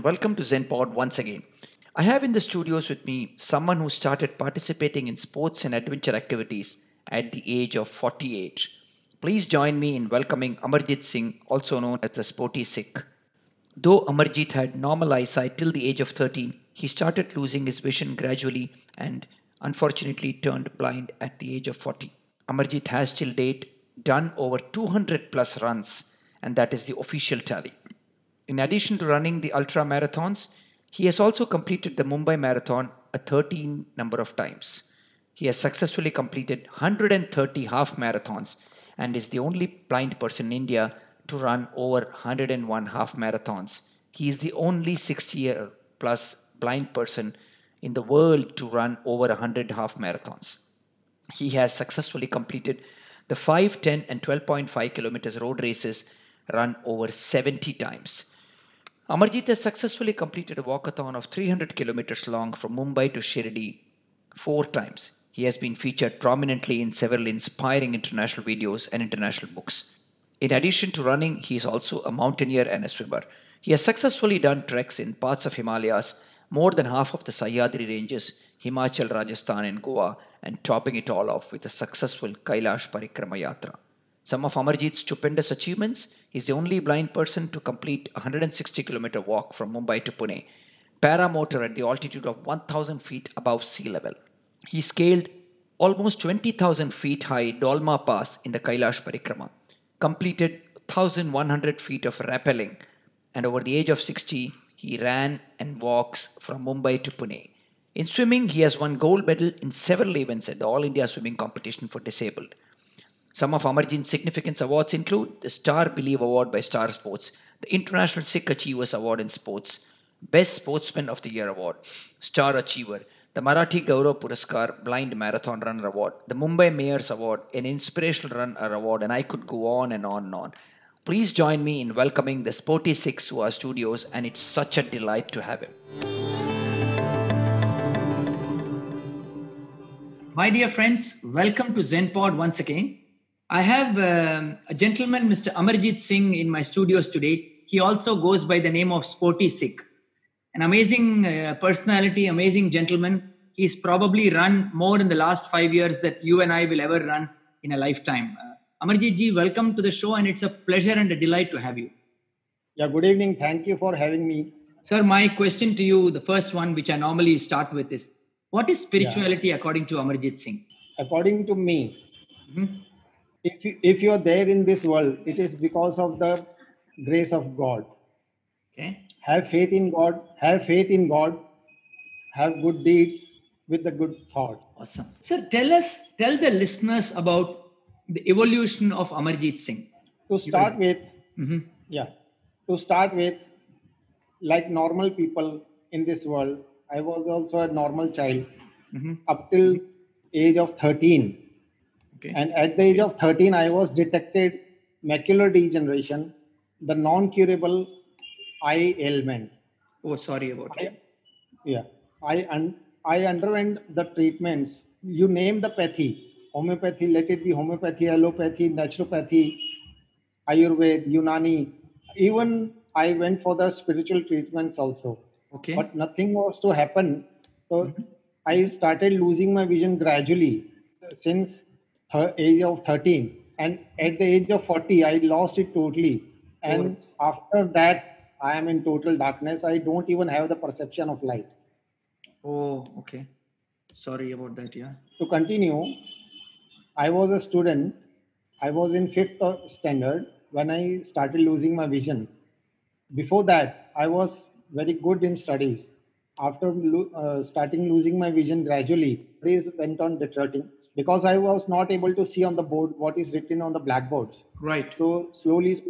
And welcome to ZenPod once again. I have in the studios with me someone who started participating in sports and adventure activities at the age of 48. Please join me in welcoming Amarjit Singh, also known as the Sporty Sikh. Though Amarjit had normal eyesight till the age of 13, he started losing his vision gradually and unfortunately turned blind at the age of 40. Amarjit has till date done over 200 plus runs, and that is the official tally. In addition to running the ultra marathons, he has also completed the Mumbai Marathon a 13 number of times. He has successfully completed 130 half marathons and is the only blind person in India to run over 101 half marathons. He is the only 60 year plus blind person in the world to run over 100 half marathons. He has successfully completed the 5, 10, and 12.5 kilometers road races run over 70 times. Amarjit has successfully completed a walkathon of 300 kilometers long from Mumbai to Shirdi four times. He has been featured prominently in several inspiring international videos and international books. In addition to running, he is also a mountaineer and a swimmer. He has successfully done treks in parts of Himalayas, more than half of the Sahyadri ranges, Himachal, Rajasthan, and Goa, and topping it all off with a successful Kailash Parikrama Yatra. Some of Amarjit's stupendous achievements is the only blind person to complete a 160 kilometer walk from Mumbai to Pune, paramotor at the altitude of 1000 feet above sea level. He scaled almost 20,000 feet high Dolma Pass in the Kailash Parikrama, completed 1100 feet of rappelling, and over the age of 60, he ran and walks from Mumbai to Pune. In swimming, he has won gold medal in several events at the All India Swimming Competition for Disabled. Some of Amarjit's significance awards include the Star Believe Award by Star Sports, the International Sikh Achievers Award in Sports, Best Sportsman of the Year Award, Star Achiever, the Marathi Gaurav Puraskar Blind Marathon Runner Award, the Mumbai Mayor's Award, an Inspirational Runner Award, and I could go on and on and on. Please join me in welcoming the Sporty Sikh to our studios, and it's such a delight to have him. My dear friends, welcome to ZenPod once again. I have um, a gentleman, Mr. Amarjit Singh, in my studios today. He also goes by the name of Sporty Sikh. An amazing uh, personality, amazing gentleman. He's probably run more in the last five years that you and I will ever run in a lifetime. Uh, Amarjit ji, welcome to the show, and it's a pleasure and a delight to have you. Yeah, good evening. Thank you for having me. Sir, my question to you, the first one, which I normally start with, is what is spirituality yeah. according to Amarjit Singh? According to me, mm-hmm if you, if you are there in this world it is because of the grace of god. Okay. Have faith in god have faith in god have good deeds with the good thought awesome. Sir tell us tell the listeners about the evolution of amarjit singh. To start with mm-hmm. yeah. To start with like normal people in this world i was also a normal child mm-hmm. up till age of 13 Okay. And at the age of 13, I was detected macular degeneration, the non-curable eye ailment. Oh, sorry about I, that. Yeah, I un, I underwent the treatments. You name the pathy, homeopathy, let it be homeopathy, allopathy, naturopathy, Ayurveda, Unani. Even I went for the spiritual treatments also. Okay. But nothing was to happen. So mm-hmm. I started losing my vision gradually since age of 13 and at the age of 40 i lost it totally. And after that i am in total darkness. I don't even have the perception of light. Oh okay. Sorry about that yeah. To continue i was a student. I was in fifth standard when i started losing my vision. Before that i was very good in studies. After uh, starting losing my vision gradually studies went on deteriorating because I was not able to see on the board what is written on the blackboards. Right. So slowly,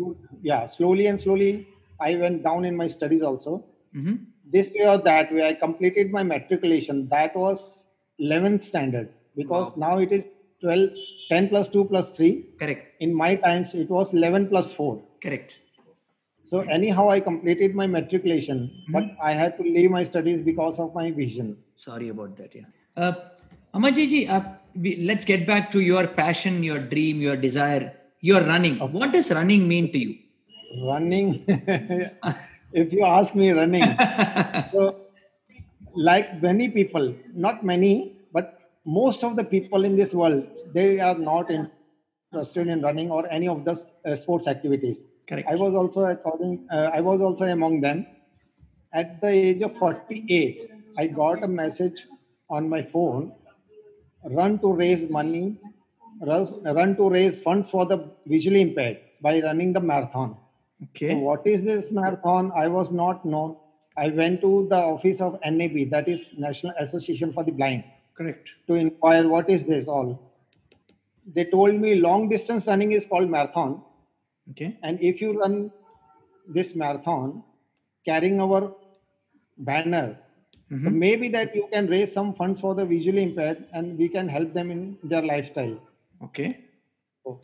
yeah, slowly and slowly, I went down in my studies also. Mm-hmm. This way or that way, I completed my matriculation. That was 11th standard because wow. now it is 12, 10 plus 2 plus 3. Correct. In my times, it was 11 plus 4. Correct. So anyhow, I completed my matriculation, mm-hmm. but I had to leave my studies because of my vision. Sorry about that. Yeah. Uh, Amarjit uh, let's get back to your passion, your dream, your desire. You're running. Okay. What does running mean to you? Running, if you ask me running, so like many people, not many, but most of the people in this world, they are not interested in running or any of the uh, sports activities. Correct. I was also according, uh, I was also among them. At the age of 48, I got a message on my phone: run to raise money, run to raise funds for the visually impaired by running the marathon. So Okay. what is this marathon? I was not known. I went to the office of NAB, that is National Association for the Blind, Correct. to inquire what is this all. They told me long distance running is called marathon, Okay. and if you run this marathon carrying our banner, Mhm. maybe that you can raise some funds for the visually impaired, and we can help them in their lifestyle. Okay. So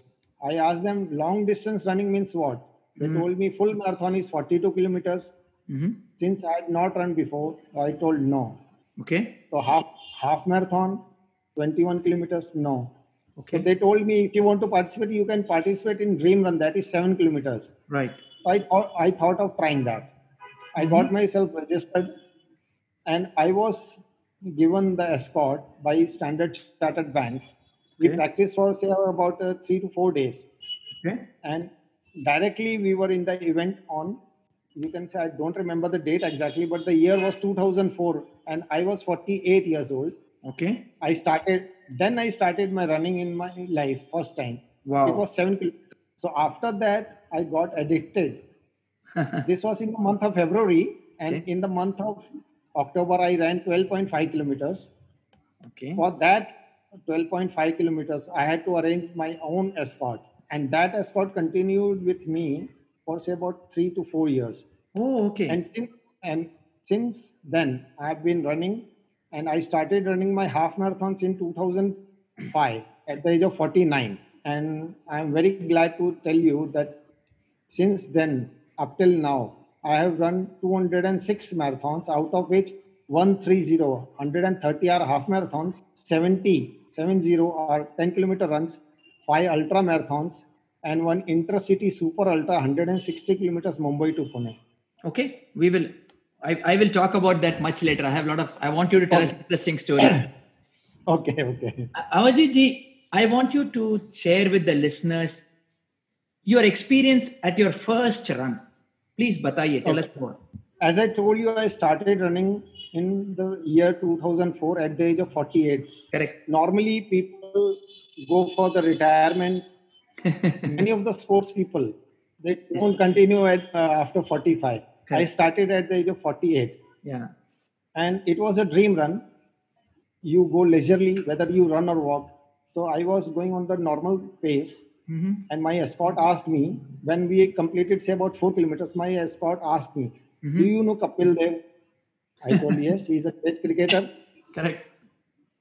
I asked them, long distance running means what? They told me full marathon is 42 kilometers. hmm Since I had not run before, I told no. Okay. So half half marathon, 21 kilometers, no. So Okay. they told me if you want to participate, you can participate in Dream Run, that is seven kilometers. Right. So I thought I thought of trying that. I got myself registered, and I was given the escort by Standard Chartered Bank. We Okay. practiced for say about uh, three to four days Okay. and directly we were in the event on you can say i don't remember the date exactly but the year was 2004 and i was 48 years old Okay. i started then i started my running in my life first time Wow. it was 7 kilometers. so after that i got addicted this was in the month of february and Okay. in the month of october i ran 12.5 kilometers okay. for that 12.5 kilometers, I had to arrange my own escort. And that escort continued with me for say about three to four years. Oh, okay. And since, and since then, I have been running and I started running my half marathons in 2005 at the age of 49. And I'm very glad to tell you that since then, up till now, I have run 206 marathons, out of which 130, 130 are half marathons, 70, 70 are 10 kilometer runs, five ultra marathons, and one intercity super ultra 160 kilometers Mumbai to Pune. okay. We will. I, I will talk about that much later. I have a lot of. I want you to tell us interesting stories. Okay, okay. Amarjit ji, I want you to share with the listeners your experience at your first run. Please bataiye. Tell us more. As I told you, I started running in the year 2004 at the age of 48. Correct. Normally, people go for the retirement. Many of the sports people they don't continue at uh, after 45. I started at the age of 48, Yeah. and it was a dream run. You go leisurely, whether you run or walk. So I was going on the normal pace, hmm and my escort asked me when we completed say about four kilometers. My escort asked me, "Do you know Kapil Dev?" I told yes, he's a great cricketer. Correct.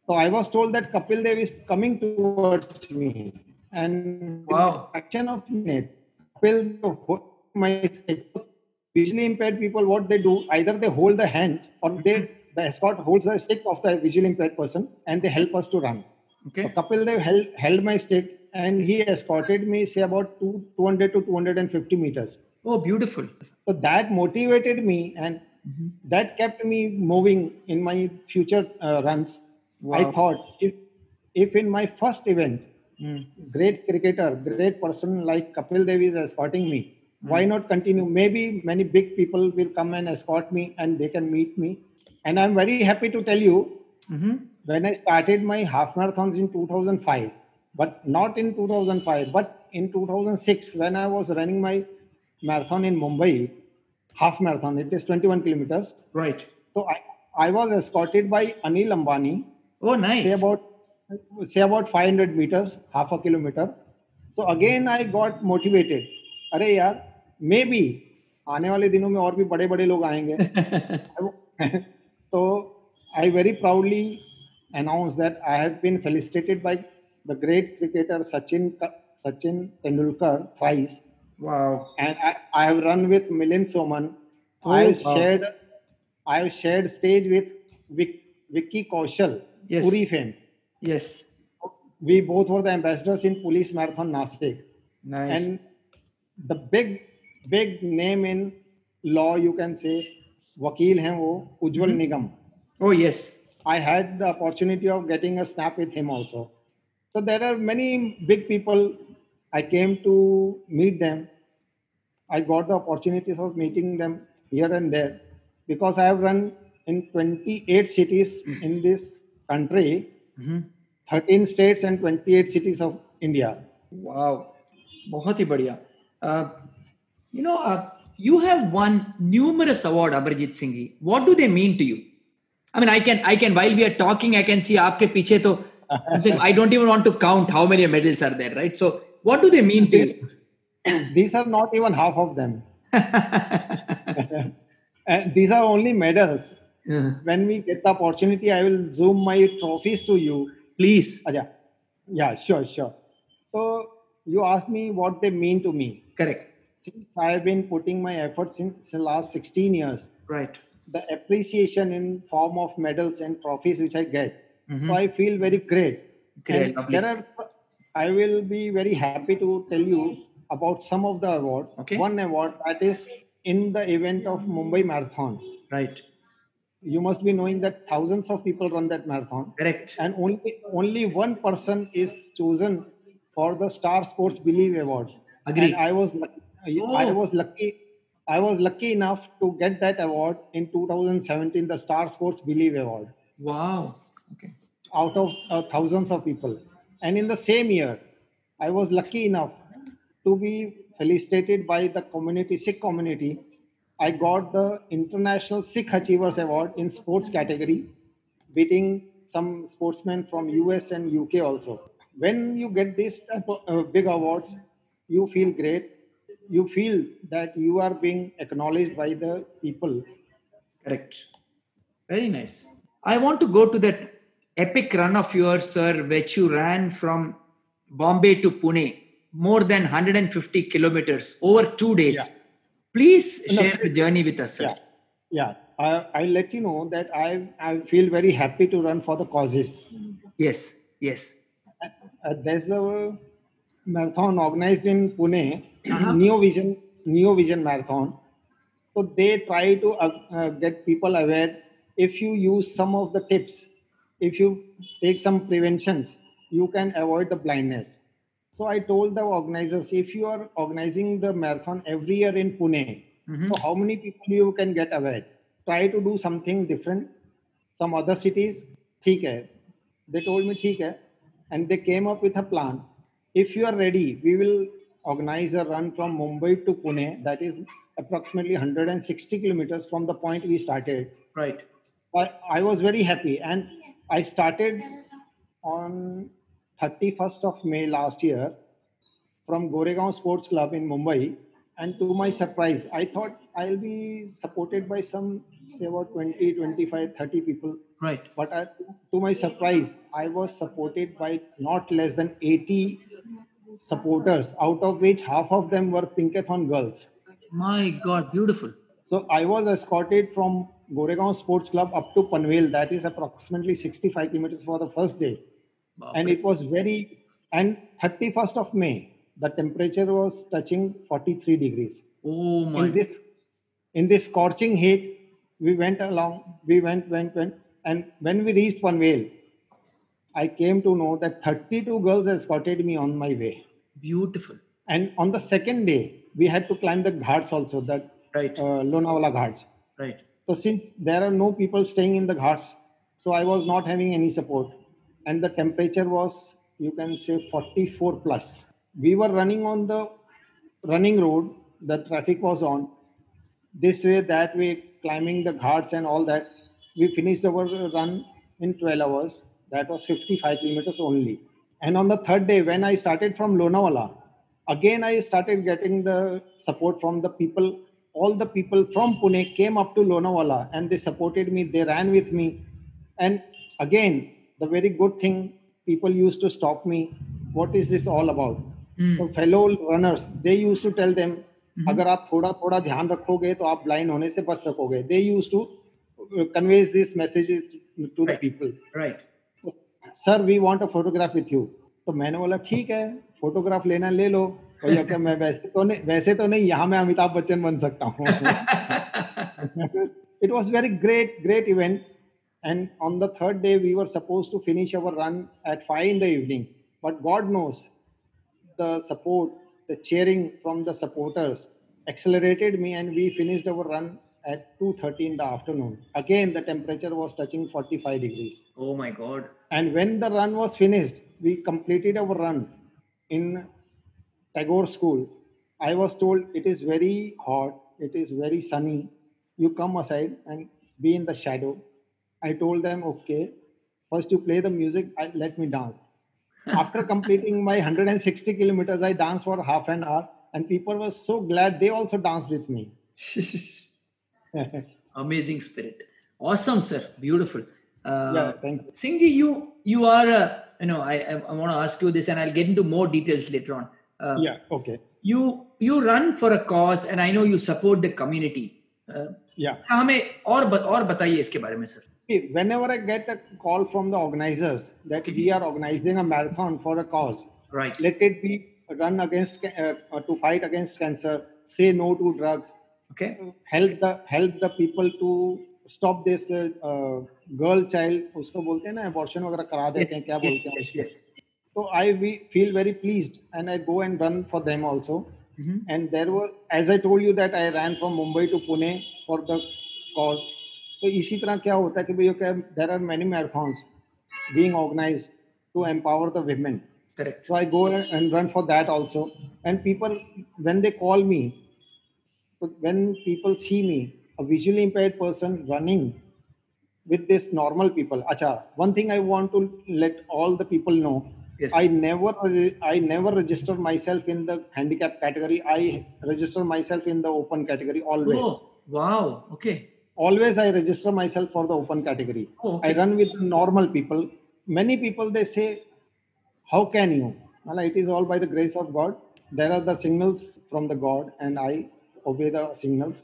So I was told that Kapil Dev is coming towards me, and Wow. action of minute, Kapil my stick. visually impaired people, what they do, either they hold the hand or they the escort holds the stick of the visually impaired person and they help us to run. Okay. So Kapil Dev held, held my stick and he escorted me say about two, 200 to 250 meters. Oh, beautiful. So that motivated me and that kept me moving in my future uh, runs. I thought if if in my first event, Mm. great cricketer, great person like Kapil Dev is escorting me, why not continue? Maybe many big people will come and escort me and they can meet me. And I'm very happy to tell you Mhm. when I started my half marathons in 2005, but not in 2005, but in 2006 when I was running my marathon in Mumbai, half marathon, it is 21 kilometers. Right. So I, I was escorted by Anil Ambani, Oh, say nice. about say about 500 meters, half a kilometer. So again I got motivated. अरे यार maybe आने वाले दिनों में और भी बड़े बड़े लोग आएंगे so I very proudly announce that I have been felicitated by the great cricketer Sachin Sachin Tendulkar thrice, wow. and I, I have run with Milind Soman. Oh, I have wow. shared I have shared stage with Vic, Vicky Kaushal, Yes. Uri fame. Yes. We both were the ambassadors in Police Marathon Nasik. Nice. And the big, big name in law you can say vakil hain wo ujjwal Mhm. nikam Oh, yes. i had the opportunity of getting a snap with him also so there are many big people i came to meet them i got the opportunities of meeting them here and there because i have run in 28 cities in this country Mhm. 13 states and 28 cities of india Wow. बहुत ही बढ़िया. Uh, you know, uh, you have won numerous award, Abhijit Singh. ji. What do they mean to you? I mean, I can, I can, while we are talking, I can see आपके पीछे तो, I'm saying, I don't even want to count how many medals are there, right? So, what do they mean to you? these are not even half of them and these are only medals Yeah. when we get the opportunity i will zoom my trophies to you Please. Aja. yeah sure sure so you asked me what they mean to me Correct. since i have been putting my efforts since the last 16 years Right. the appreciation in form of medals and trophies which i get Mhm. so i feel very great Great, there are i will be very happy to tell you about some of the awards Okay. one award that is in the event of mumbai marathon Right. you must be knowing that thousands of people run that marathon Correct. and only only one person is chosen for the star sports believe award Agree. and i was lucky, i Oh. was lucky i was lucky enough to get that award in 2017 the star sports believe award Wow. Okay. out of uh, thousands of people and in the same year i was lucky enough to be felicitated by the community sikh community i got the international sikh achievers award in sports category beating some sportsmen from us and uk also when you get these type of uh, big awards you feel great you feel that you are being acknowledged by the people Correct. Very nice. I want to go to that epic run of yours, sir, which you ran from Bombay to Pune, more than 150 kilometers over two days. Yeah. Please No, share the journey with us, sir. yeah yeah I, i'll let you know that i i feel very happy to run for the causes Yes, yes. uh, there's a marathon organized in Pune, Uh-huh. Neo Vision Neo Vision Marathon. So they try to uh, uh, get people aware. If you use some of the tips, if you take some preventions, you can avoid the blindness. So I told the organizers, if you are organizing the marathon every year in Pune, Mhm. so how many people you can get aware? Try to do something different. Some other cities, ठीक है. They told me ठीक है, and they came up with a plan. If you are ready, we will organize a run from Mumbai to Pune. That is approximately 160 kilometers from the point we started. Right. I, I was very happy, and I started on 31st of May last year from Goregaon Sports Club in Mumbai. And to my surprise, I thought I'll be supported by some, say, about 20, 25, 30 people. Right. But I, to my surprise, I was supported by not less than 80 supporters, out of which half of them were Pinkathon girls. My God, beautiful. So I was escorted from Goregaon Sports Club up to Panvel. That is approximately 65 kilometers for the first day. And it was very, and 31st of May, the temperature was touching 43 degrees. oh my In this, in this scorching heat, we went along, we went, went, went. And when we reached Panvel, I came to know that 32 girls escorted me on my way. beautiful. And on the second day, we had to climb the ghats also, that Right. uh, Lonavala ghats. Right. So since there are no people staying in the ghats, so I was not having any support, and the temperature was you can say 44 plus. We were running on the running road. The traffic was on. This way, that way, climbing the ghats and all that. We finished our run in 12 hours. That was 55 kilometers only. And on the third day, when I started from Lonavala, again I started getting the support from the people All the people from Pune came up to Lonavala and they supported me. They ran with me. And again, the very good thing, people used to stop me. What is this all about? Hmm. So fellow runners, they used to tell them, अगर आप थोड़ा थोड़ा ध्यान रखोगे तो आप blind होने से बच सकोगे दे use to conveys this messages to the Right. People Right. Sir we want a photograph with you तो मैंने बोला ठीक है फोटोग्राफ लेना ले लो तो मैं वैसे तो नहीं वैसे तो नहीं यहाँ मैं अमिताभ बच्चन बन सकता हूँ। It was very great great event and on the third day we were suppose to finish our run at five in the evening but God knows the support the cheering from the supporters accelerated me and we finish our run at 2.30 in the afternoon. Again the temperature was touching 45 degrees. Oh my god. And when the run was finished we completed our run in tagore school i was told it is very hot it is very sunny. You come aside and be in the shadow. I told them okay first you play the music I, let me dance. After completing my 160 kilometers i danced for half an hour and people were so glad they also danced with me. Amazing spirit. Awesome sir. Beautiful. Uh, yeah thank you. Singhji, you you are a you know I, I want to ask you this and i'll get into more details later on uh, yeah okay you you run for a cause and i know you support the community uh, yeah हमें और और बताइए इसके बारे में sir whenever i get a call from the organizers that okay. we are organizing a marathon for a cause right let it be run against uh, to fight against cancer say no to drugs okay help the help the people to stop this uh, girl child उसको बोलते हैं ना abortion वगैरह करा देते हैं क्या बोलते हैं yes, yes. so i we feel very pleased and i go and run for them also mm-hmm. and there were as i told you that i ran from mumbai to pune for the cause तो इसी तरह क्या होता है कि भैया क्या there are many marathons being organised to empower the women correct so i go and run for that also and people when they call me when people see me a visually impaired person running with this normal people acha one thing i want to let all the people know yes. i never i never register myself in the handicap category. I register myself in the open category always. Oh wow. Okay. Always i register myself for the open category. Oh, okay. i run with normal people. Many people they say how can you? Well it is all by the grace of god. There are the signals from the god and i obey the signals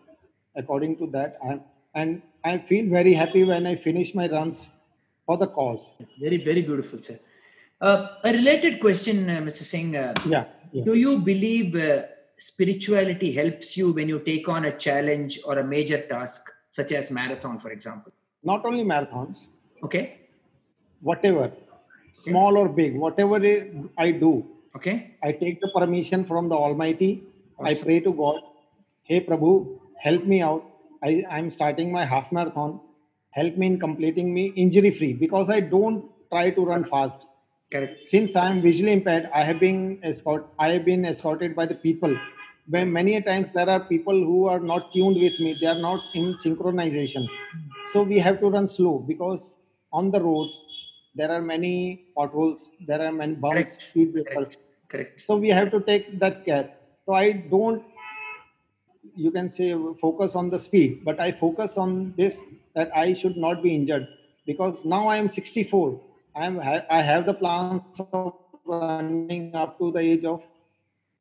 according to that. I and i feel very happy when i finish my runs for the cause. Very very beautiful sir uh, a related question uh, mr singh uh, yeah, yeah, do you believe spirituality helps you when you take on a challenge or a major task such as marathon for example? Not only marathons. Okay. Whatever. Small or big whatever i do. Okay. I take the permission from the almighty. Awesome. i pray to god hey prabhu help me out. I i'm starting my half marathon. Help me in completing me injury free because i don't try to run fast correct. Since i am visually impaired i have been escort i have been escorted by the people. When many a times there are people who are not tuned with me they are not in synchronization. So we have to run slow because on the roads there are many potholes there are many bumps correct. speed breakers correct. correct. So we have to take that care. So i don't you can say focus on the speed but i focus on this that i should not be injured. Because now i am 64 I'm I have the plans of running up to the age of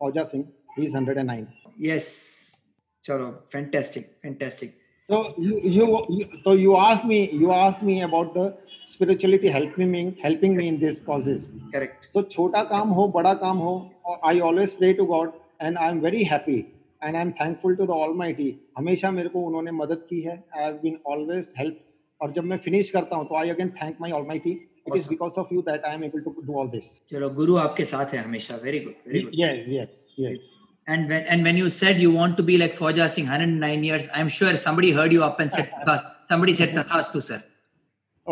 Fauja Singh. He's 109. Yes. Chalo, fantastic, fantastic. So you, you, you so you asked me you asked me about the spirituality helping me helping me in these causes. Correct. So chota kaam ho, bada kaam ho, I always pray to God and I'm very happy and I am thankful to the Almighty. हमेशा मेरे को उन्होंने मदद की है I been always helped. Help और जब मैं फिनिश करता हूँ तो I again thank my almighty it is because of you that i am able to do all this. chalo guru aapke sath hai hamesha very good very good. Yes yes yes. And when and when you said you want to be like Fauja Singh 109 years i'm sure somebody heard you up and said somebody said tathastu sir.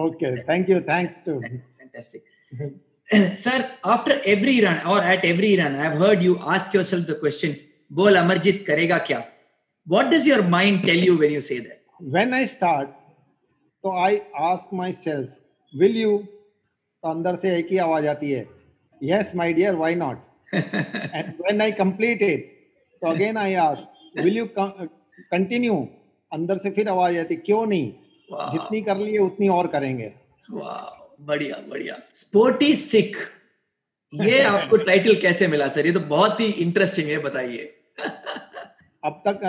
Okay thank you thanks to fantastic. Sir after every run or at every run i've heard you ask yourself the question bol amarjit karega kya what does your mind tell you when you say that? When i start so i ask myself will you तो अंदर से एक ही आवाज़ आती है yes my dear why not? And when I complete it तो I ask will you con- continue? अंदर से फिर आवाज़ आती क्यों नहीं? Wow. जितनी कर लिए उतनी और करेंगे. वाह बढ़िया बढ़िया। स्पोर्टी सिख। ये आपको टाइटल कैसे मिला सर ये तो बहुत ही इंटरेस्टिंग है बताइए। अब तक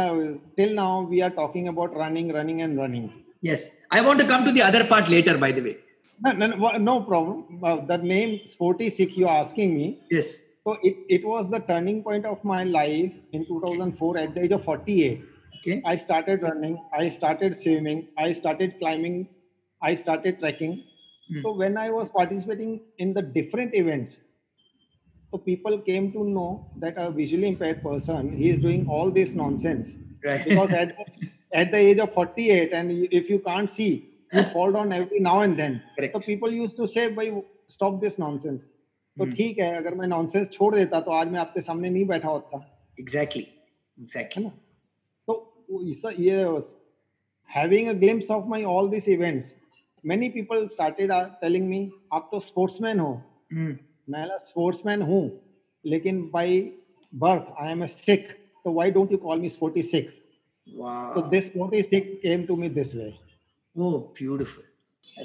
till now we are talking about running running and running yes i want to come to the other part later by the way no, no, no problem uh, the name sporty sikh you are asking me yes So it, it was the turning point of my life in 2004 at the age of 48. Okay. I started running, I started swimming, I started climbing, I started trekking. Hmm. So when I was participating in the different events, so people came to know that a visually impaired person he is doing all this nonsense Right. because at, at the age of 48 and if you can't see you fall down every now and then Correct. so people used to say भाई stop this nonsense तो Hmm. ठीक है अगर मैं nonsense छोड़ देता तो आज मैं आपके सामने नहीं बैठा होता exactly. है Exactly. ना तो ये having a glimpse of my all these events many people started uh, telling me आप तो स्पोर्ट्समैन हो Hmm. मैं स्पोर्ट्समैन हूँ लेकिन by birth I am a Sikh तो why don't you call me sporty Sikh Wow. So this sporty stick came to me this way. Oh, beautiful.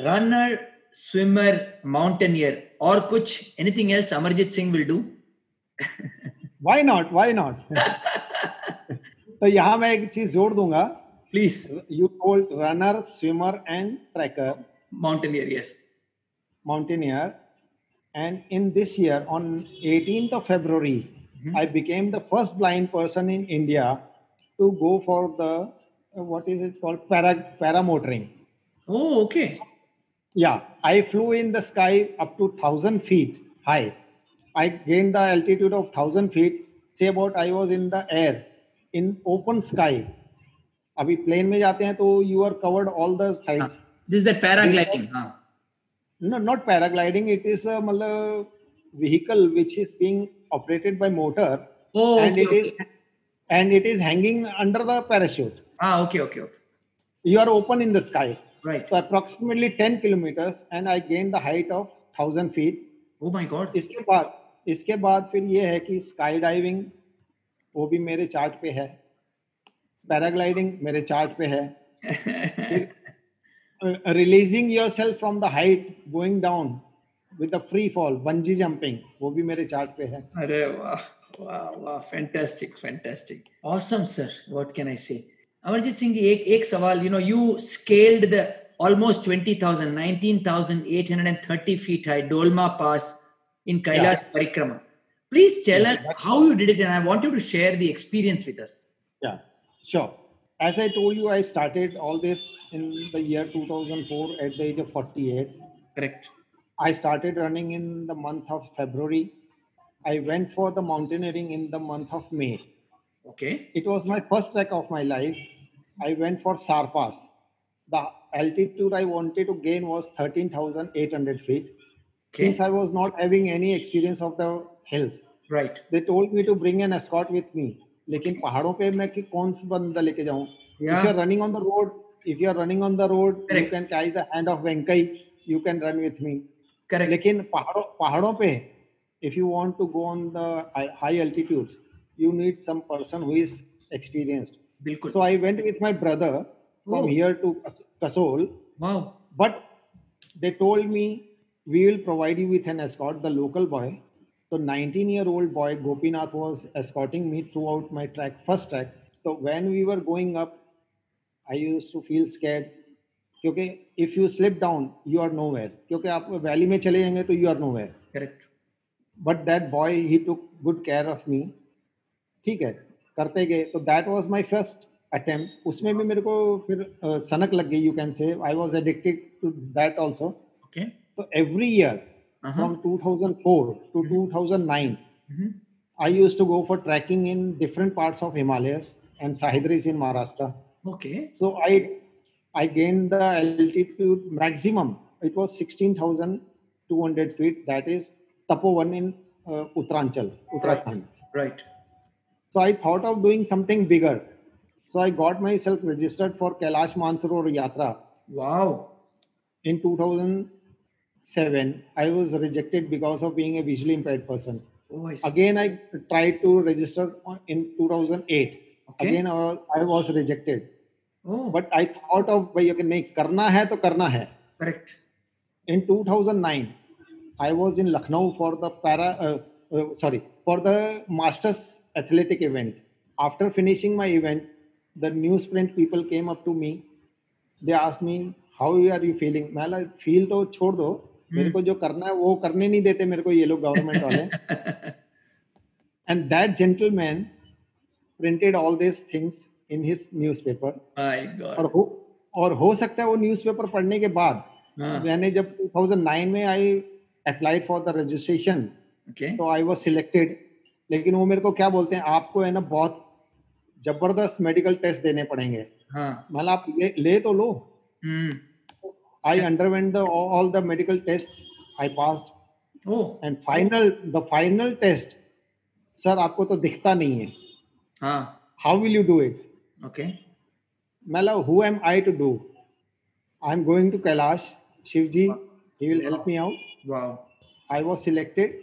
Runner, swimmer, mountaineer, or kuch, anything else Amarjit Singh will do? Why not? Why not? तो यहाँ मैं एक चीज जोड़ दूंगा Please, you told runner swimmer and tracker mountaineer, yes. mountaineer and in this year on 18th of february Mhm. i became the first blind person in india to go for the uh, what is it called para paramotoring Oh, okay. Yeah, I flew in the sky up to thousand feet high. I gained the altitude of thousand feet. Say about I was in the air in open sky. अभी plane में जाते हैं तो you are covered all the sides This is the paragliding. Huh? no not paragliding it is a मतलब vehicle which is being operated by motor Oh, and okay, it is okay. and it is hanging under the parachute Ah, okay, okay, okay. you are open in the sky Right. so approximately 10 kilometers and i gained the height of 1000 feet Oh my God. इसके बाद इसके बाद फिर ये है कि sky diving वो भी मेरे चार्ट पे है पैराग्लाइडिंग मेरे चार्ट पे है releasing yourself from the height going down with free fall bungee jumping वो भी मेरे चार्ट पे है Arre, wow, wow, wow, fantastic, fantastic. Awesome, sir. What can I say? Amarjit Singh ji, ek, ek sawal, you know, you scaled the almost 20,000, 19,830 feet high Dolma Pass in Kailash yeah. Parikrama. Please tell yeah, us how you did it and I want you to share the experience with us. Yeah, sure. As I told you, I started all this in the year 2004 at the age of 48. Correct. I started running in the month of February. I went for the mountaineering in the month of May. Okay. It was my first trek of my life I went for Sar Pass. The altitude I wanted to gain was 13,800 feet. Okay. Since I was not having any experience of the hills, right. They told me to bring an escort with me. लेकिन पहाड़ों पे मैं कि कौन सा बंदा लेके जाऊं if you are running on the road if you are running on the road you can catch the hand of वेंकई you can run with me correct लेकिन पहाड़ों पहाड़ों पे if you want to go on the high altitudes you need some person who is experienced बिल्कुल। So I went with my brother from here to Kasol but they told me we will provide you with an escort the local boy तो nineteen year old boy Gopinath was escorting me throughout my track first track तो when we are going up I used to feel scared क्योंकि if you slip down you are nowhere क्योंकि आप valley में चले जाएँगे तो you are nowhere correct but that boy he took good care of me ठीक है? करते गए तो that was my first attempt उसमें भी मेरे को फिर सनक लग गई you can say I was addicted to that also Okay. तो every year Uh-huh. From 2004 to 2009 Mhm. I used to go for trekking in different parts of Himalayas and Sahidris in Maharashtra. Okay. So I I gained the altitude maximum. It was 16,200 feet. That is Tapovan in uh, Uttaranchal, Uttarakhand. Right. Right. So I thought of doing something bigger. So I got myself registered for Kailash Mansarovar Yatra Wow. in 2007. I was rejected because of being a visually impaired person. Oh, I see. Again, I tried to register in 2008. Okay. Again, I was, rejected. Oh, But I thought of भाई अगर नहीं करना है तो करना है. correct. In 2009, I was in Lucknow for the para, uh, uh, sorry, for the Masters athletic event. After finishing my event, the newsprint people came up to me. They asked me, "How are you feeling?" मैं "Feel तो छोड़ दो. मेरे को जो करना है वो करने नहीं देते मेरे को ये लोग गवर्नमेंट वाले." and that gentleman printed all these things in his newspaper My और God. हो और हो सकता है वो न्यूज़पेपर पढ़ने के बाद हाँ, मैंने जब 2009 में I applied for the registration okay. तो आई वाज सिलेक्टेड लेकिन वो मेरे को क्या बोलते हैं आपको है ना बहुत ज़बरदस्त मेडिकल टेस्ट देने पड़ेंगे। हाँ. मतलब आप ले, ले तो लो। I underwent all the medical test I pass and final the final test sir आपको तो दिखता नहीं है। How will you do it okay मतलब who am I to do I am going to Kailash Shiv ji he will help me out I was selected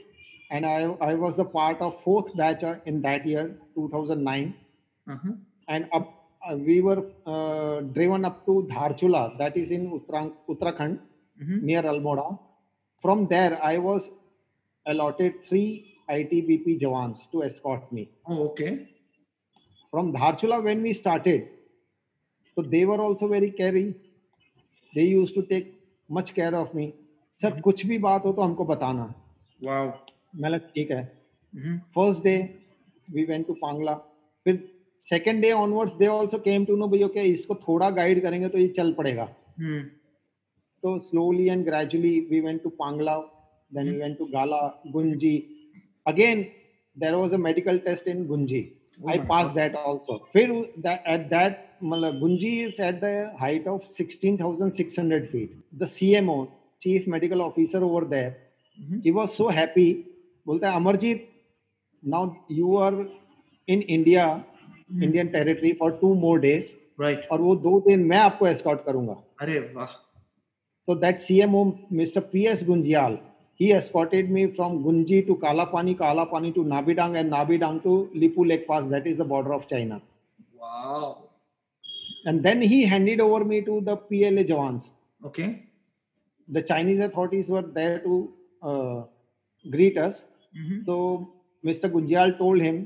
and I I was the part of fourth batch uh, in that year, 2009, Uh-huh. and up. Uh, we were uh, driven up to Dharchula, that is in Uttarang- Uttarakhand, Mhm. near Almora. From there, I was allotted three ITBP Jawans to escort me. Oh, okay. From Dharchula, when we started, so they were also very caring. They used to take much care of me. Sir कुछ भी बात हो तो हमको बताना Wow. मैं ठीक है। First day we went to Pangla फिर second day onwards they also came to know भाई ओके इसको थोड़ा गाइड करेंगे तो ये चल पड़ेगा? हम्म। तो slowly and gradually we went to Pangla then we went to Gala Gunji again there was a medical test in Gunji I pass that also फिर एट दैट मतलब Gunji is at the height of sixteen thousand six hundred feet the C chief medical officer over there he was so happy बोलते हैं Amarjit now you are in India Indian territory for two more days right और वो दो दिन मैं आपको escort करूँगा. अरे वाह। तो that CMO mister PS Gunjiyal he escorted me from Gunji to Kalapani Kalapani to Nabidang and Nabidang to Lipu Lekh pass that is the border of China and then he handed over me to the PLA jawans okay the Chinese authorities were there to greet us Mhm. So Mr. Gunjial told him,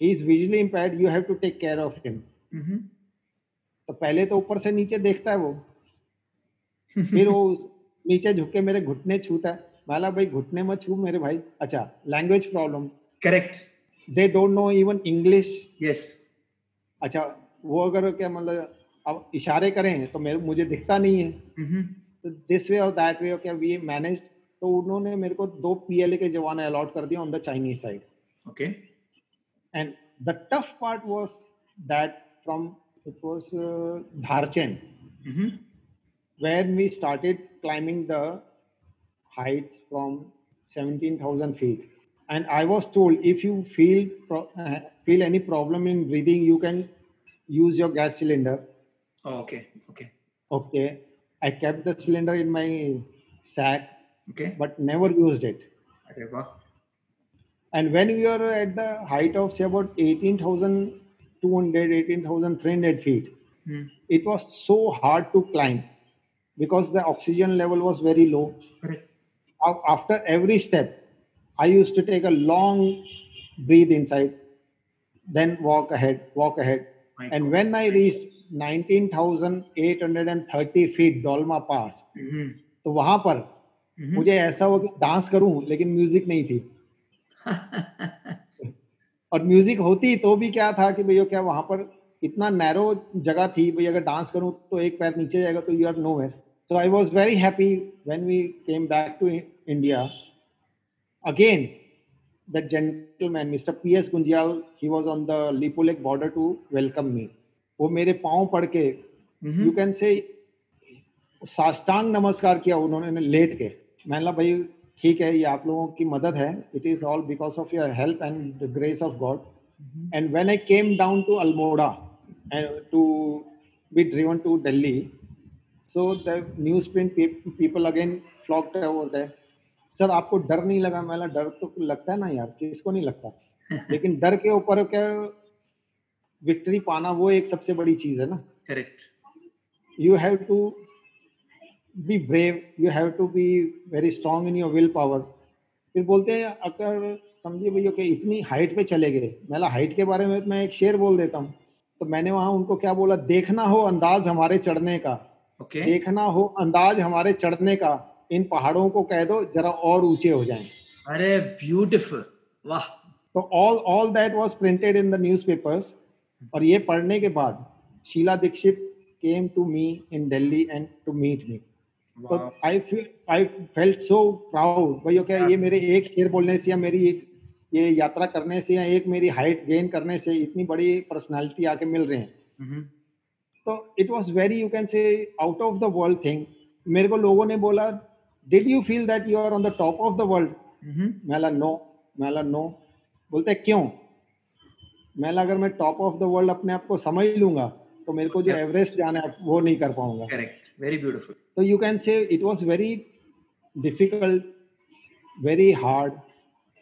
he is visually impaired. You have to take care of him. Mhm. तो पहले तो ऊपर से नीचे देखता है वो फिर वो नीचे झुक के मेरे घुटने छूता है माला भाई घुटने मत छू मेरे भाई अच्छा language problem Correct. They don't know even English Yes. अच्छा वो अगर क्या मतलब अब इशारे करें तो मेरे मुझे दिखता नहीं है दिस वे और दैट वे क्या वी मैनेज तो उन्होंने मेरे को दो पी एल ए के जवान अलॉट कर दिया on the Chinese side okay and the tough part was that from it was Darchen where we started climbing the heights from 17000 feet and I was told if you feel feel any problem in breathing you can use your gas cylinder okay okay okay I kept the cylinder in my sack Okay. but never used it. अरे वाह. And when we were at the height of say about 18,200, 18,300 feet, Hmm. it was so hard to climb because the oxygen level was very low. Correct. Af- after every step, I used to take a long breathe inside, then walk ahead, walk ahead. My and God. when I reached 19,830 feet Dolma Pass, Mhm. तो वहां पर Mhm. मुझे ऐसा हुआ कि dance करूँ लेकिन music नहीं थी। और म्यूज़िक होती तो भी क्या था कि भैया क्या वहाँ पर इतना नैरो जगह थी भाई अगर डांस करूँ तो एक पैर नीचे जाएगा तो you are nowhere so I was very happy when we came back to India again the gentleman mister P S Gunjiyal he was on the Lipulekh border to welcome me वो मेरे पाँव पड़ के. यू कैन से साष्टांग नमस्कार किया उन्होंने late के। मैंने भाई ठीक है ये आप लोगों की मदद है। It is all because of your help and the grace of God and when I came down to Almora and to be driven to Delhi so the news print people again flocked over there sir आपको डर नहीं लगा? मैं डर तो लगता है ना यार किसको नहीं लगता? लेकिन डर के ऊपर क्या विक्ट्री पाना वो एक सबसे बड़ी चीज़ है ना? Correct you have have to be brave you have to be very strong in your willpower. फिर बोलते हैं अगर समझिए भैया कि इतनी हाइट पे चले गए। मैं हाइट के बारे में मैं एक शेर बोल देता हूँ। तो मैंने वहाँ उनको क्या बोला देखना हो अंदाज हमारे चढ़ने का। Okay. देखना हो अंदाज हमारे चढ़ने का। इन पहाड़ों को कह दो जरा और ऊँचे हो जाएँ। अरे ब्यूटीफुल वाह। तो all all that was printed in the newspapers और ये पढ़ने के बाद Sheila Dikshit came to me in Delhi and to meet me. I feel I felt so proud भाई क्या ये मेरे एक शेर बोलने से या मेरी एक ये यात्रा करने से या एक मेरी हाइट गेन करने से इतनी बड़ी पर्सनालिटी आके मिल रहे हैं। Mhm. तो it was very you can say out of the world thing मेरे को लोगों ने बोला did you feel that you are on the top of the world. मैला नो मैला नो बोलते क्यों? मैला अगर मैं टॉप ऑफ़ द वर्ल्ड अपने आप को समझ लूँगा तो मेरे को जो एवरेस्ट जाना है वो नहीं कर पाऊँगा Correct. Very beautiful. तो you can say it was very difficult very hard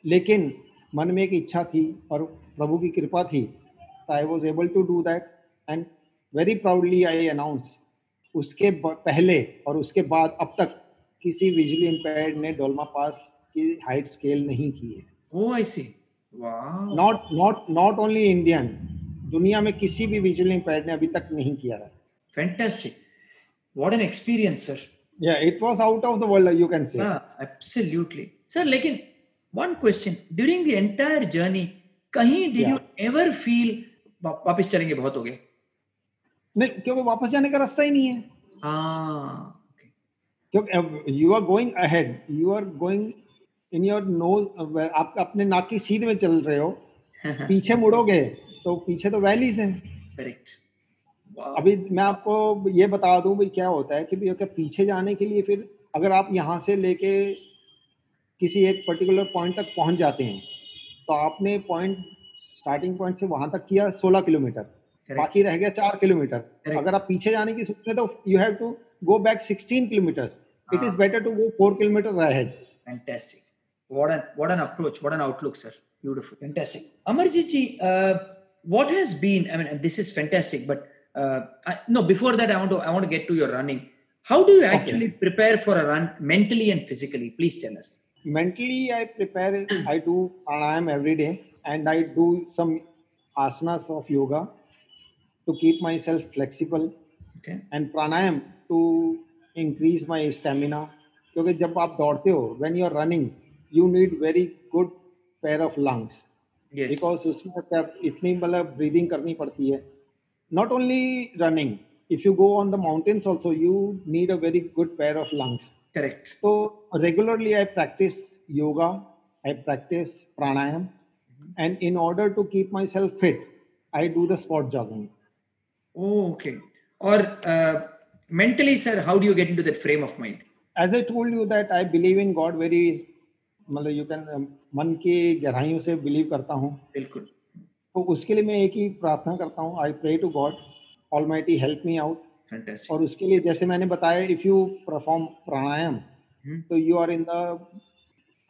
लेकिन मन में एक इच्छा थी और प्रभु की कृपा थी I was able to do that and very proudly I announce उसके पहले और उसके बाद अब तक किसी विजुअली इम्पेयर्ड ने डोलमा पास की हाइट स्केल नहीं की है. Not not not only Indian दुनिया में किसी भी विजुअली इम्पेयर्ड ने अभी तक नहीं किया है Fantastic. What an experience, sir. या it was out of the world you can say absolutely. Sir, लेकिन one question. During the entire journey, कहीं Yeah. you ever feel वापस चलेंगे बहुत हो गए नहीं क्योंकि वापस जाने का रास्ता ही नहीं है हाँ. क्योंकि you are going ahead you are going in your nose आप अपने नाक की सीध में चल रहे हो पीछे मुड़ोगे तो पीछे तो वैलीज हैं. Wow. अभी मैं आपको ये बता दूँ भाई क्या होता है कि भैया क्या पीछे जाने के लिए फिर अगर आप यहाँ से लेके किसी एक पर्टिकुलर पॉइंट तक पहुँच जाते हैं तो आपने पॉइंट स्टार्टिंग पॉइंट से वहाँ तक किया 16 किलोमीटर बाकी रह गया चार किलोमीटर अगर आप पीछे जाने की सोचते हैं तो you have to go back 16 kilometres it is. Better to go four kilometre ahead Fantastic. What an what an approach, what an outlook, sir. Beautiful. Fantastic. Amarjit ji, uh, what has been, I mean, this is fantastic, but uh, I, no, before that, I want to I want to get to your running. How do you Okay. actually prepare for a run mentally and physically? Please tell us. mentally i prepare i do pranayam every day and i do some asanas of yoga to keep myself flexible Okay. and pranayam to increase my stamina क्योंकि जब आप दौड़ते हो when you are running you need very good pair of lungs Because उसमें इतनी मतलब breathing करनी पड़ती है। Not only running if you go on the mountains also you need a very good pair of lungs correct तो regularly I practise yoga I practise pranayama and in order to keep myself fit I do the spot jogging okay और mentally sir how do you get into that frame of mind as I told you that I believe in God very मतलब you can um, मन की गहराइयों से believe करता हूँ बिल्कुल. तो उसके लिए मैं एक ही प्रार्थना करता हूँ I pray to God almighty help me out और उसके लिए जैसे मैंने बताया if you perform pranayama Hmm. तो you are in the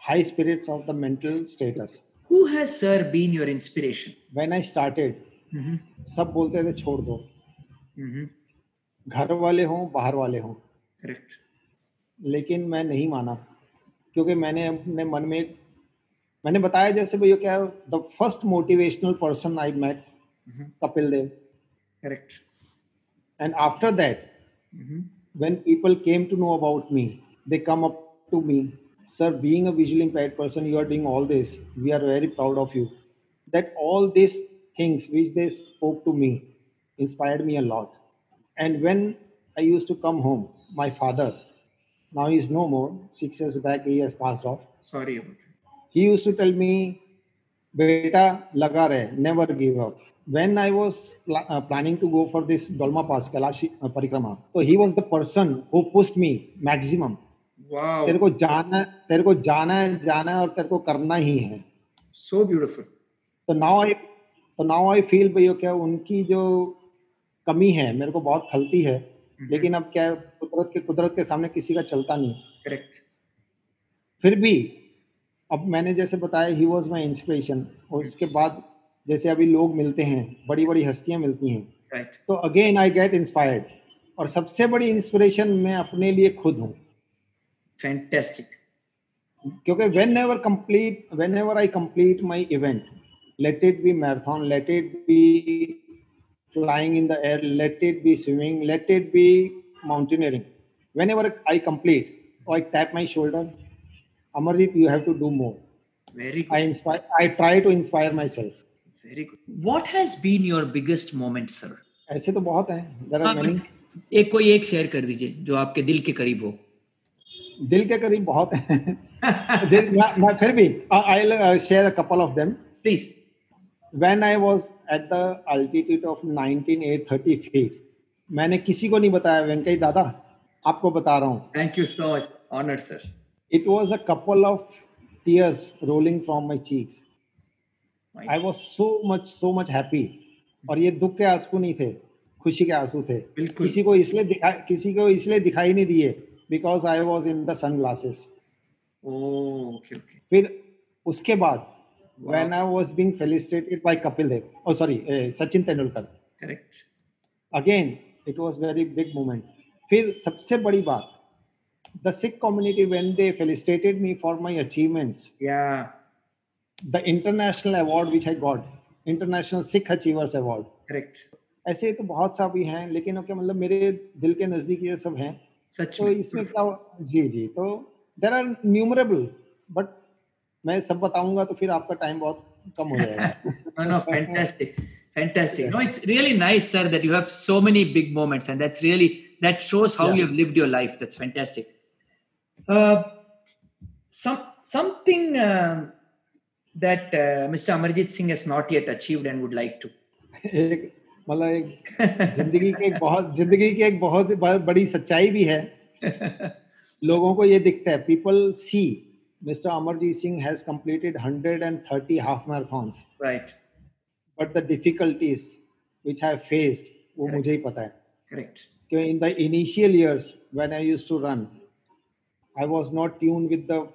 high spirits of the mental status Who has, sir, been your inspiration? When I started Mm-hmm. सब बोलते थे छोड़ दो Mm-hmm. घर वाले हों बाहर वाले हों Correct. लेकिन मैं नहीं माना क्योंकि मैंने अपने मन में मैंने बताया जैसे भैया क्या है the first motivational person I met Kapil Dev. Correct and after that when people came to know about me they come up to me sir being a visually impaired person you are doing all this we are very proud of you that all this things which they spoke to me inspired me a lot and when I use to come home my father now he is no more six years back he has passed off Sorry about it. he used to tell me beta laga rahe never give up when i was pla- uh, planning to go for this dolma pass kailash uh, parikrama so he was the person who pushed me maximum Wow. तेरे को जाना तेरे को जाना है जाना है और तेरे को करना ही है So beautiful. तो नाउ आई तो नाउ आई फील भैया क्या उनकी जो कमी है मेरे को बहुत खलती है लेकिन अब क्या है कुदरत के कुदरत के सामने किसी का चलता नहीं करेक्ट फिर भी अब मैंने जैसे बताया ही वॉज़ माई इंस्पिरेशन और उसके बाद जैसे अभी लोग मिलते हैं बड़ी बड़ी हस्तियाँ मिलती हैं Right. तो अगेन आई गेट इंस्पायर्ड और सबसे बड़ी इंस्पिरेशन मैं अपने लिए खुद हूँ। Fantastic. क्योंकि whenever complete whenever I complete my event let it be marathon let it be flying in the air let it be swimming let it be mountaineering whenever i complete so i tap my shoulder amarjit you have to do more Very good. I inspire. I try to inspire myself. Very good. What has been your biggest moment, sir? ऐसे तो बहुत हैं there are हाँ, many एक कोई एक share कर दीजिए जो आपके दिल के करीब हो दिल के करीब बहुत हैं मैं, फिर भी I share a couple of them please when I was at the altitude of 19830 feet मैंने किसी को नहीं बताया वेंकई दादा आपको बता रहा हूँ। Thank you so much honour sir it was a couple of tears rolling from my cheeks. I was so much so much happy. और ये दुख के आँसू नहीं थे खुशी के आँसू थे। बिल्कुल। किसी को इसलिए दिखा किसी को इसलिए दिखाई नहीं दिए because I was in the sunglasses फिर उसके बाद when I was being felicitated by Kapil Dev, oh sorry, uh, Sachin Tendulkar. Correct Again, it was very big moment. फिर सबसे बड़ी बात, the Sikh community when they felicitated me for my achievements, या the international award which I got, International Sikh Achievers Award. Correct ऐसे तो बहुत सा भी हैं लेकिन ओके मतलब मेरे दिल के नज़दीक ये सब हैं सच तो इसमें क्या जी जी तो देर आर न्यूमरेबल बट मैं सब बताऊँगा तो फिर आपका टाइम बहुत कम हो जाएगा no, no, fantastic, fantastic. No, it's really nice, sir, that you have so many big moments, and that's really that shows how Yeah. you have lived your life. That's fantastic. Uh, some something uh, that uh, Mr. Amarjit Singh has not yet achieved and would like to. मतलब एक ज़िंदगी की एक बहुत ज़िंदगी की एक बहुत बड़ी सच्चाई भी है लोगों को ये दिखता है people see Mr. Amarjit Singh has completed 130 half marathons. Right. But the difficulties which I faced, वो मुझे ही पता Correct. In the initial years when I used to run, I was not tuned with the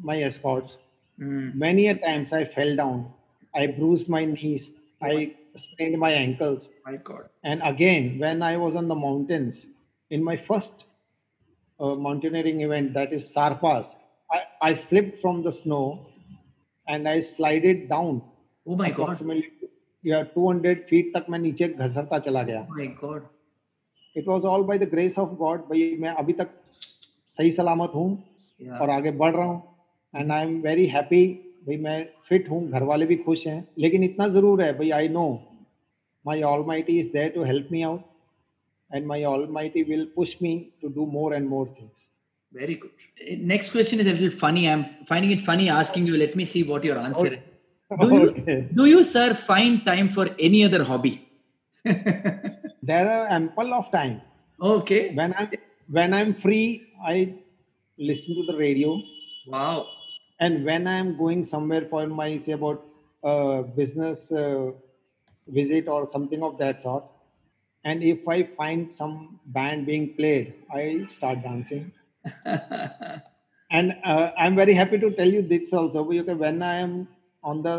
my escorts. Mm. Many a times I fell down. I bruised my knees. I sprained my ankles. My God. And again, when I was on the mountains, in my first uh, mountaineering event, that is Sar Pass, I, I slipped from the snow and I slided down Oh my God. approximately 200 feet तक मैं नीचे घसरता चला गया Oh my it was all by the grace of God भाई मैं अभी तक सही सलामत हूँ Yeah. और आगे बढ़ रहा हूँ and I am very happy भाई मैं फिट हूँ घर वाले भी खुश हैं लेकिन इतना ज़रूर है भाई I know my almighty is there to help me out and my almighty will push me to do more and more things Very good. Eh, next question is a little funny. I'm finding it funny asking you. Let me see what your answer okay. is. Do, okay. you, do you, sir, find time for any other hobby? there are ample of time. Okay. When I'm when I'm free, I listen to the radio. Wow. And when I'm going somewhere for my say about a business uh, visit or something of that sort, and if I find some band being played, I start dancing. and uh, i'm very happy to tell you this also because when i am on the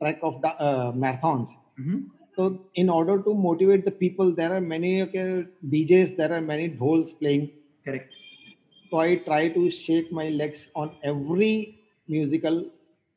track of the uh, marathons Mhm. so in order to motivate the people there are many okay, djs there are many dhols playing Correct. so I try to shake my legs on every musical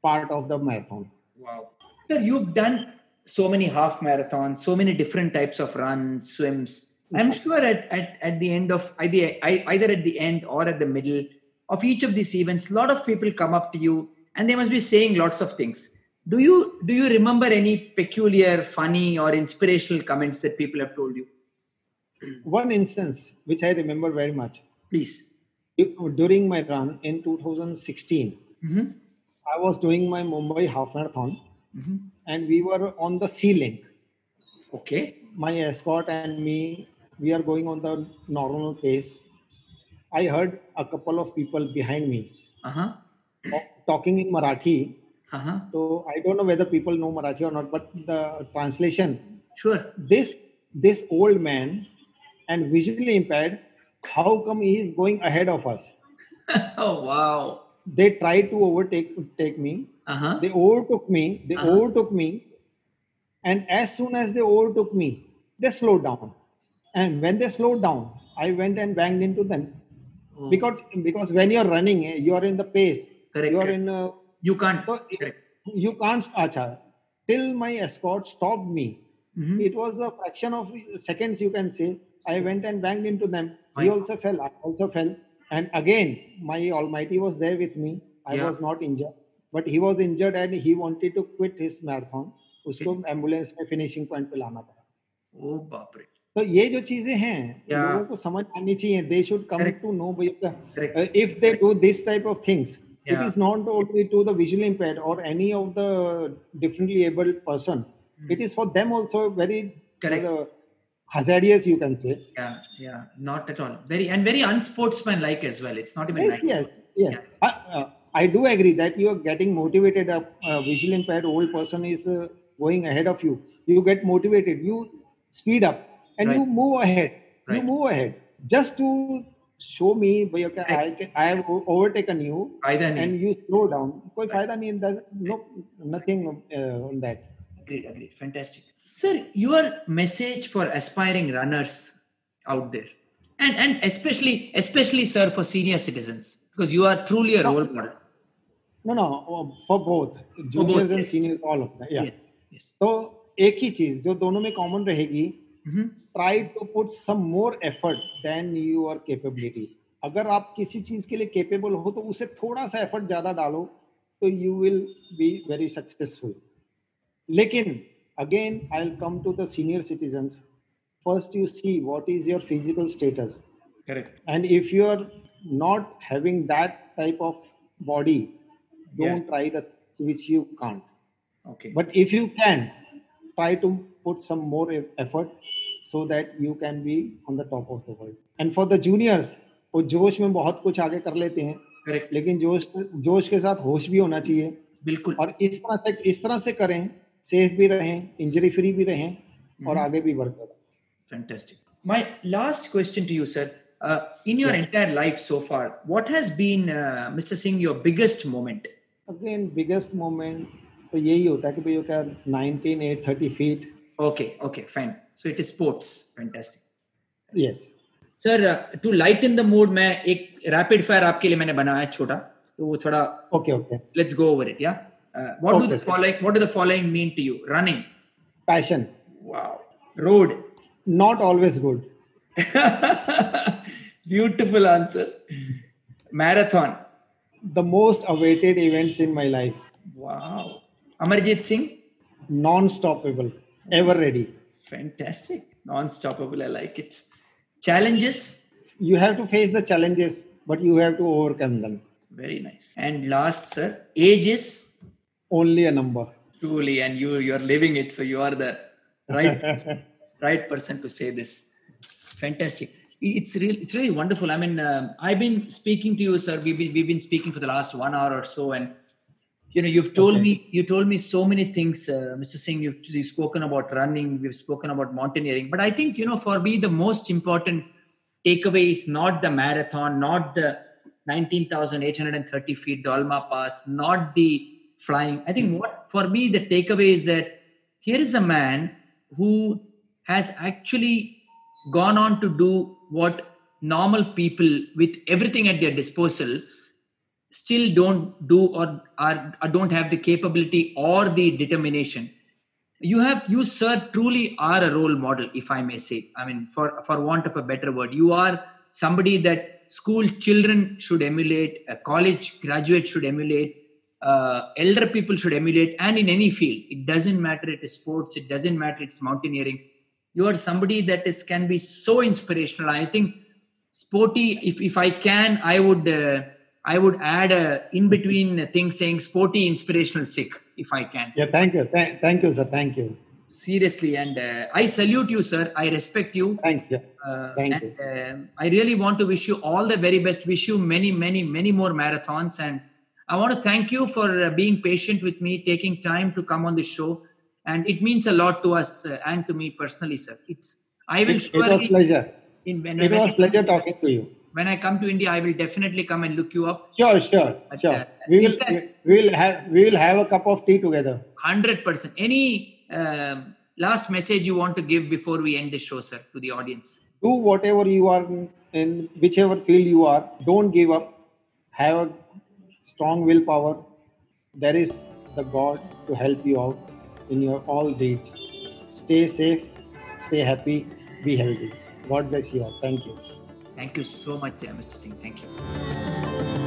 part of the marathon. Wow. Sir, you've done so many half marathons, so many different types of runs, swims. I'm sure at, at, at the end of either, either at the end or at the middle of each of these events, a lot of people come up to you and they must be saying lots of things. Do you do you remember any peculiar, funny, or inspirational comments that people have told you? One instance which I remember very much Please. during my run in 2016, Mhm. I was doing my Mumbai half marathon Mhm. and we were on the sea link. Okay. My escort and me, we are going on the normal pace. I heard a couple of people behind me Uh huh. talking in Marathi. Uh huh. So I don't know whether people know Marathi or not, but the translation Sure. this this old man and visually impaired how come he is going ahead of us oh wow. they tried to overtake take me Uh huh. they overtook me they Uh-huh. overtook me and as soon as they overtook me they slowed down and when they slowed down i went and banged into them Oh, because because when you're running eh, you're in the pace Correct, you're correct. in uh, you can't. so Correct. you can't acha, till my escort stopped me Mhm. it was a fraction of seconds you can say i went and banged into them My he God. also fell i also fell and again my almighty was there with me i Yeah. was not injured but he was injured and he wanted to quit his marathon. उसको ambulance में finishing point पे लाना पड़ा ओ बाप रे तो ये जो चीज़ें हैं Yeah. लोगों को समझ आनी चाहिए they should come to know if they do this type of things it Yeah. is not only to the visually impaired or any of the differently abled person it is for them also very Correct. uh, hazardous you can say yeah yeah not at all very and very unsportsmanlike as well it's not even yes nice yes, yes. I, uh, I do agree that you are getting motivated a, a visually impaired old person is uh, going ahead of you you get motivated you speed up and you Right. move ahead you Right. move ahead just to show me भैया क्या I, can- I have overtaken you फायदा नहीं and you slow down कोई फायदा नहीं there's no nothing uh, on that agreed agreed fantastic sir your message for aspiring runners out there and and especially especially sir for senior citizens because you are truly a role model no no uh, for both juniors and yes. seniors all of that yeah yes yes तो एक ही चीज जो दोनों में common रहेगी try to put some more effort then you are capability अगर आप किसी चीज़ के लिए केपेबल हो तो उसे थोड़ा सा एफर्ट ज़्यादा डालो तो you will be very successful लेकिन again I come to the senior citizen first you see what is your physical status and if you are not having that type of body don't try which you can't okay but if you can try to put some more e- effort so that you can be on the top of the world and for the juniors वो जोश में बहुत कुछ आगे कर लेते हैं correct लेकिन जोश जोश के साथ होश भी होना चाहिए बिल्कुल और इस तरह से इस तरह से करें सेफ़ भी रहें इंजरी फ्री भी रहें और आगे भी बढ़ते रहें Fantastic. My last question to you, sir. Uh, in your yeah. entire life so far, what has been, uh, Mr. Singh, your biggest moment? Again biggest moment तो यही होता है कि भैया क्या 19 8 30 feet Okay, okay, fine. So it is sports. Fantastic. Yes sir to lighten the mood मैं एक rapid fire आपके लिए मैंने बनाया है छोटा तो वो थोड़ा okay okay let's go over it या what do the following what do the following mean to you running passion wow road not always good beautiful answer marathon the most awaited events in my life. Wow Amarjit Singh? Non-stoppable, ever ready. Fantastic. Non-stoppable, I like it. Challenges? You have to face the challenges, but you have to overcome them. Very nice. And last, sir, age is? Only a number. Truly, and you you're living it, so you are the right right person to say this. Fantastic it's really it's really wonderful i mean uh, i've been speaking to you sir we've been, we've been speaking for the last one hour or so and you know you've told Okay. me you told me so many things uh, mr singh. You've, you've spoken about running we've spoken about mountaineering. But i think you know for me the most important takeaway is not the marathon not the 19830 feet dolma pass not the flying. I think what for me the takeaway is that here is a man who has actually gone on to do what normal people with everything at their disposal still don't do or, are, or don't have the capability or the determination. You have you sir truly are a role model if i may say. I mean for for want of a better word you are somebody that school children should emulate a college graduate should emulate uh, elder people should emulate and in any field it doesn't matter it is sports it doesn't matter it's mountaineering you are somebody that is can be so inspirational. I think sporty if, if i can i would uh, i would add a in between thing saying sporty inspirational Sikh if i can. Yeah thank you. Thank, thank you sir. Thank you. Seriously and uh, i salute you sir. I respect you. Thank you. Uh, Thank and um i really want to wish you all the very best. Wish you many many many more marathons. And i want to thank you for uh, being patient with me taking time to come on the show. And it means a lot to us uh, and to me personally sir. It's i will it, it was surely pleasure. in, when, it was pleasure talking to you when i come to india i will definitely come and look you up. Sure sure But, sure. uh, we will that- we will have we will have a cup of tea together. 100% any um, last message you want to give before we end the show sir to the audience? Do whatever you are in whichever field you are don't give up. Have a strong willpower. There is the god to help you out in your all deeds stay safe stay happy be healthy. God bless you all. Thank you thank you so much mr singh. Thank you